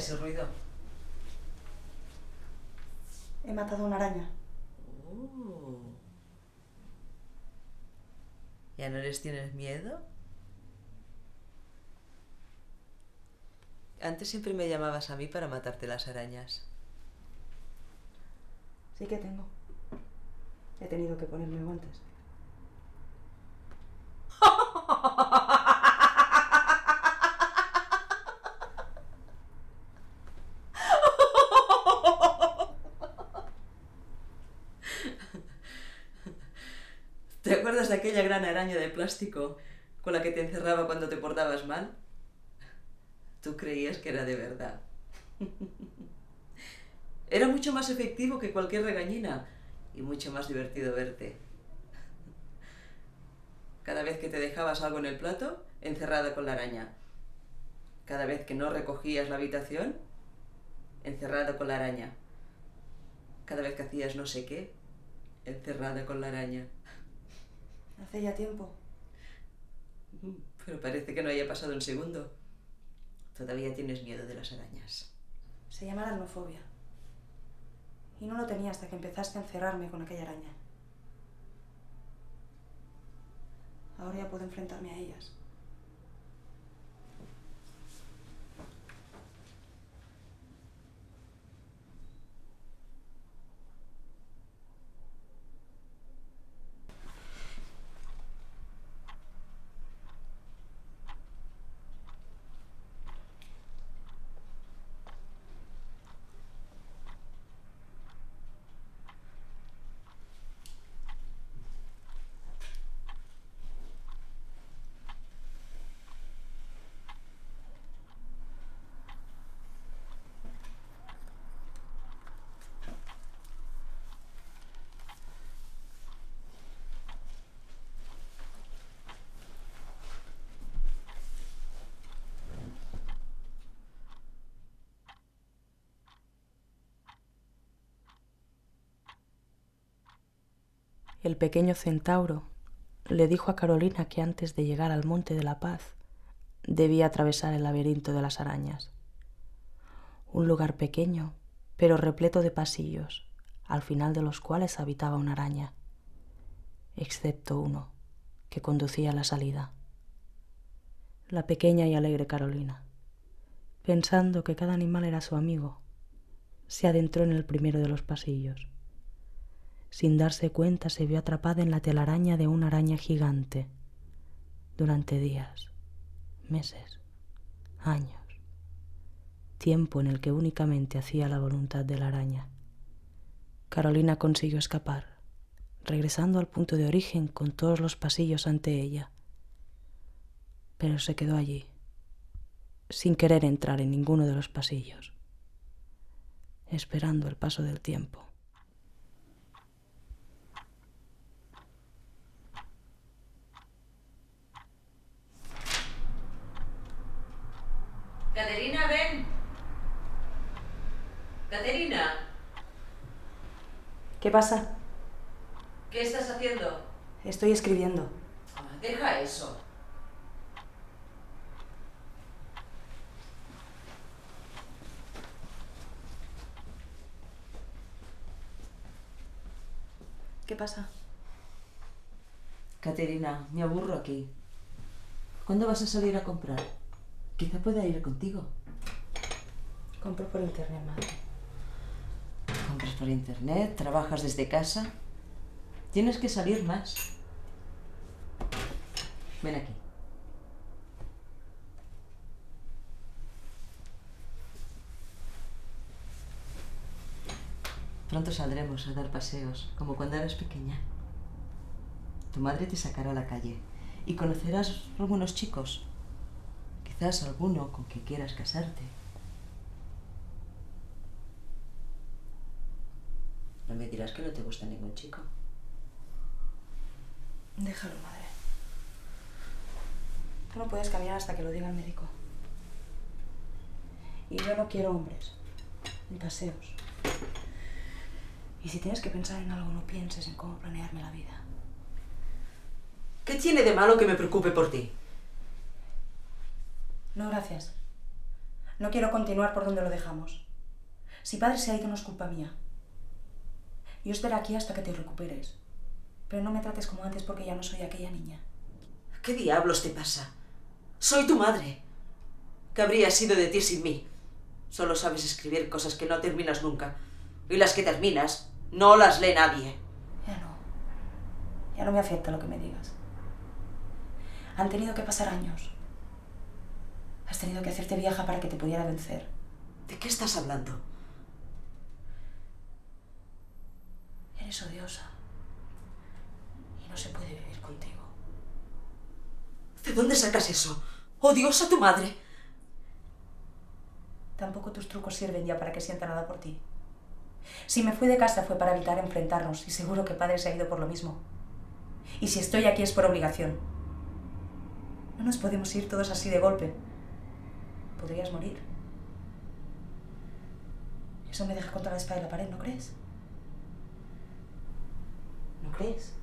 ese ruido? He matado una araña. Oh. ¿Ya no les tienes miedo? Antes siempre me llamabas a mí para matarte las arañas. Sí que tengo. He tenido que ponerme guantes. De aquella gran araña de plástico con la que te encerraba cuando te portabas mal? Tú creías que era de verdad. Era mucho más efectivo que cualquier regañina y mucho más divertido verte. Cada vez que te dejabas algo en el plato, encerrada con la araña. Cada vez que no recogías la habitación, encerrada con la araña. Cada vez que hacías no sé qué, encerrada con la araña. Hace ya tiempo. Pero parece que no haya pasado un segundo. Todavía tienes miedo de las arañas. Se llama aracnofobia. Y no lo tenía hasta que empezaste a encerrarme con aquella araña. Ahora ya puedo enfrentarme a ellas. El pequeño centauro le dijo a Carolina que antes de llegar al Monte de la Paz debía atravesar el laberinto de las arañas. Un lugar pequeño, pero repleto de pasillos, al final de los cuales habitaba una araña, excepto uno que conducía a la salida. La pequeña y alegre Carolina, pensando que cada animal era su amigo, se adentró en el primero de los pasillos. Sin darse cuenta se vio atrapada en la telaraña de una araña gigante durante días, meses, años, tiempo en el que únicamente hacía la voluntad de la araña. Carolina consiguió escapar, regresando al punto de origen con todos los pasillos ante ella, pero se quedó allí, sin querer entrar en ninguno de los pasillos, esperando el paso del tiempo. Caterina, ven. Caterina, ¿Qué pasa? ¿qué estás haciendo? Estoy escribiendo. Ah, deja eso. ¿Qué pasa? Caterina, me aburro aquí. ¿Cuándo vas a salir a comprar? Quizá pueda ir contigo. Compro por internet, madre. Por internet, trabajas desde casa. Tienes que salir más. Ven aquí. Pronto saldremos a dar paseos, como cuando eras pequeña. Tu madre te sacará a la calle y conocerás algunos chicos. Quizás alguno con que quieras casarte. No me dirás que no te gusta ningún chico. Déjalo, madre. Tú no puedes caminar hasta que lo diga el médico. Y yo no quiero hombres, ni paseos. Y si tienes que pensar en algo, no pienses en cómo planearme la vida. ¿Qué tiene de malo que me preocupe por ti? No, gracias. No quiero continuar por donde lo dejamos. Si padre se ha ido, no es culpa mía. Yo estaré aquí hasta que te recuperes. Pero no me trates como antes porque ya no soy aquella niña. ¿Qué diablos te pasa? Soy tu madre. ¿Qué habría sido de ti sin mí? Solo sabes escribir cosas que no terminas nunca. Y las que terminas, no las lee nadie. Ya no. Ya no me afecta lo que me digas. Han tenido que pasar años. Has tenido que hacerte vieja para que te pudiera vencer. ¿De qué estás hablando? Eres odiosa. Y no se puede vivir contigo. ¿De dónde sacas eso? ¡Odiosa tu madre! Tampoco tus trucos sirven ya para que sienta nada por ti. Si me fui de casa fue para evitar enfrentarnos y seguro que padre se ha ido por lo mismo. Y si estoy aquí es por obligación. No nos podemos ir todos así de golpe. Podrías morir. Eso me deja contra la espada y la pared, ¿no crees? ¿No crees?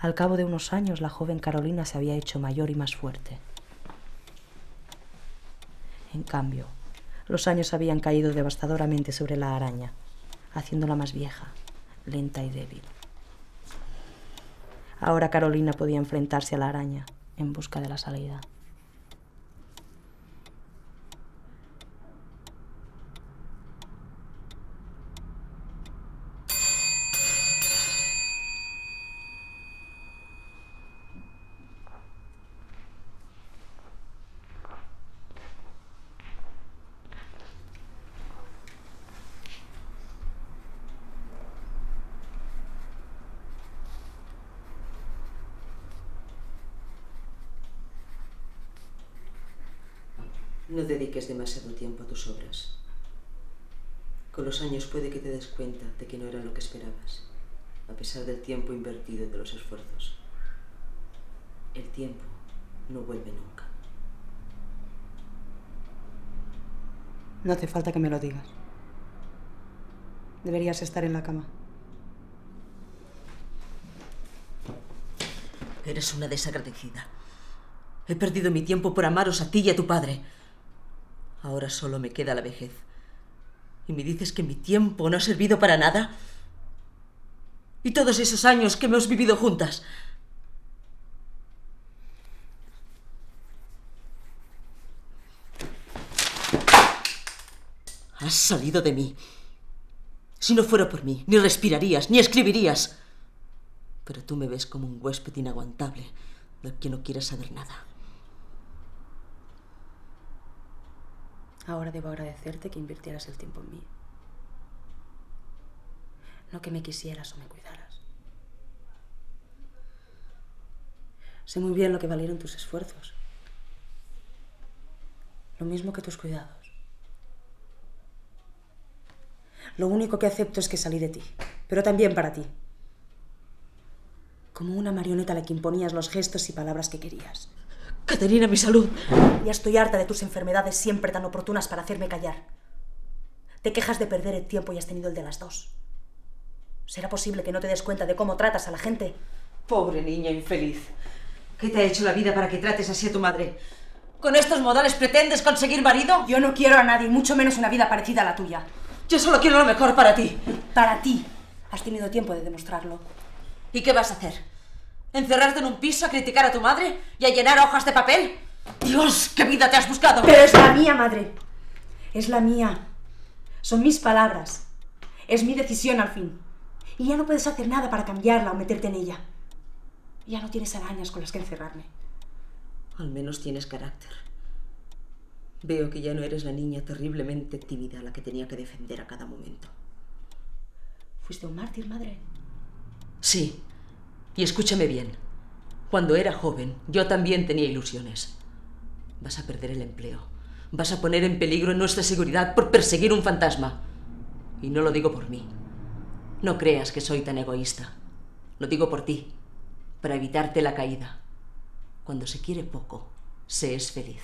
Al cabo de unos años, la joven Carolina se había hecho mayor y más fuerte. En cambio, los años habían caído devastadoramente sobre la araña, haciéndola más vieja, lenta y débil. Ahora Carolina podía enfrentarse a la araña en busca de la salida. No dediques demasiado tiempo a tus obras. Con los años puede que te des cuenta de que no era lo que esperabas, a pesar del tiempo invertido y de los esfuerzos. El tiempo no vuelve nunca. No hace falta que me lo digas. Deberías estar en la cama. Eres una desagradecida. He perdido mi tiempo por amaros a ti y a tu padre. Ahora solo me queda la vejez. ¿Y me dices que mi tiempo no ha servido para nada? ¿Y todos esos años que hemos vivido juntas? Has salido de mí. Si no fuera por mí, ni respirarías, ni escribirías. Pero tú me ves como un huésped inaguantable del que no quieres saber nada. Ahora debo agradecerte que invirtieras el tiempo en mí. No que me quisieras o me cuidaras. Sé muy bien lo que valieron tus esfuerzos. Lo mismo que tus cuidados. Lo único que acepto es que salí de ti, pero también para ti. Como una marioneta a la que imponías los gestos y palabras que querías. Caterina, mi salud. Ya estoy harta de tus enfermedades siempre tan oportunas para hacerme callar. Te quejas de perder el tiempo y has tenido el de las dos. ¿Será posible que no te des cuenta de cómo tratas a la gente? Pobre niña infeliz. ¿Qué te ha hecho la vida para que trates así a tu madre? ¿Con estos modales pretendes conseguir marido? Yo no quiero a nadie, mucho menos una vida parecida a la tuya. Yo solo quiero lo mejor para ti. Para ti. Has tenido tiempo de demostrarlo. ¿Y qué vas a hacer? ¿Encerrarte en un piso a criticar a tu madre y a llenar hojas de papel? Dios, qué vida te has buscado. Pero es la mía, madre. Es la mía. Son mis palabras. Es mi decisión al fin. Y ya no puedes hacer nada para cambiarla o meterte en ella. Ya no tienes arañas con las que encerrarme. Al menos tienes carácter. Veo que ya no eres la niña terriblemente tímida a la que tenía que defender a cada momento. ¿Fuiste un mártir, madre? Sí. Y escúchame bien. Cuando era joven, yo también tenía ilusiones. Vas a perder el empleo. Vas a poner en peligro nuestra seguridad por perseguir un fantasma. Y no lo digo por mí. No creas que soy tan egoísta. Lo digo por ti, para evitarte la caída. Cuando se quiere poco, se es feliz.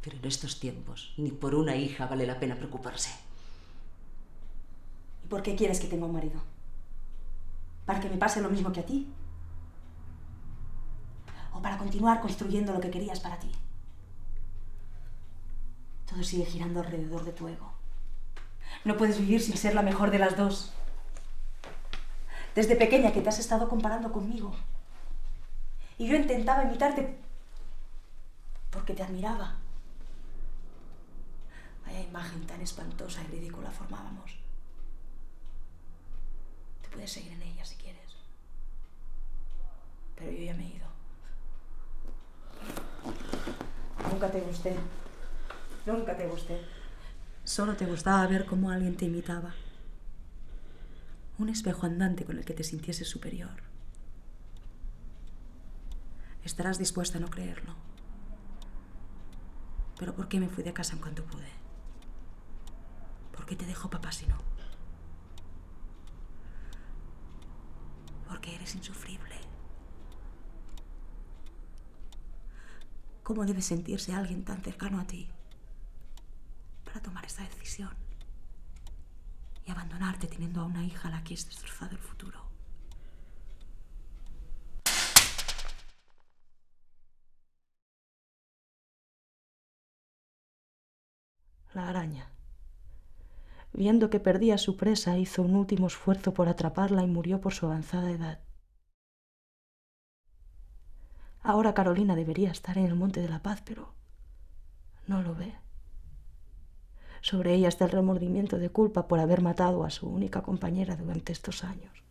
Pero en estos tiempos, ni por una hija vale la pena preocuparse. ¿Y por qué quieres que tenga un marido? ¿Para que me pase lo mismo que a ti? ¿O para continuar construyendo lo que querías para ti? Todo sigue girando alrededor de tu ego. No puedes vivir sin ser la mejor de las dos. Desde pequeña que te has estado comparando conmigo. Y yo intentaba imitarte porque te admiraba. Vaya imagen tan espantosa y ridícula formábamos. Puedes seguir en ella si quieres. Pero yo ya me he ido. Nunca te gusté. Nunca te gusté. Solo te gustaba ver cómo alguien te imitaba. Un espejo andante con el que te sintieses superior. Estarás dispuesta a no creerlo. Pero ¿por qué me fui de casa en cuanto pude? ¿Por qué te dejó papá si no? Eres insufrible. ¿Cómo debe sentirse alguien tan cercano a ti para tomar esta decisión? Y abandonarte teniendo a una hija a la que has destrozado el futuro. La araña. Viendo que perdía su presa, hizo un último esfuerzo por atraparla y murió por su avanzada edad. Ahora Carolina debería estar en el Monte de la Paz, pero no lo ve. Sobre ella está el remordimiento de culpa por haber matado a su única compañera durante estos años.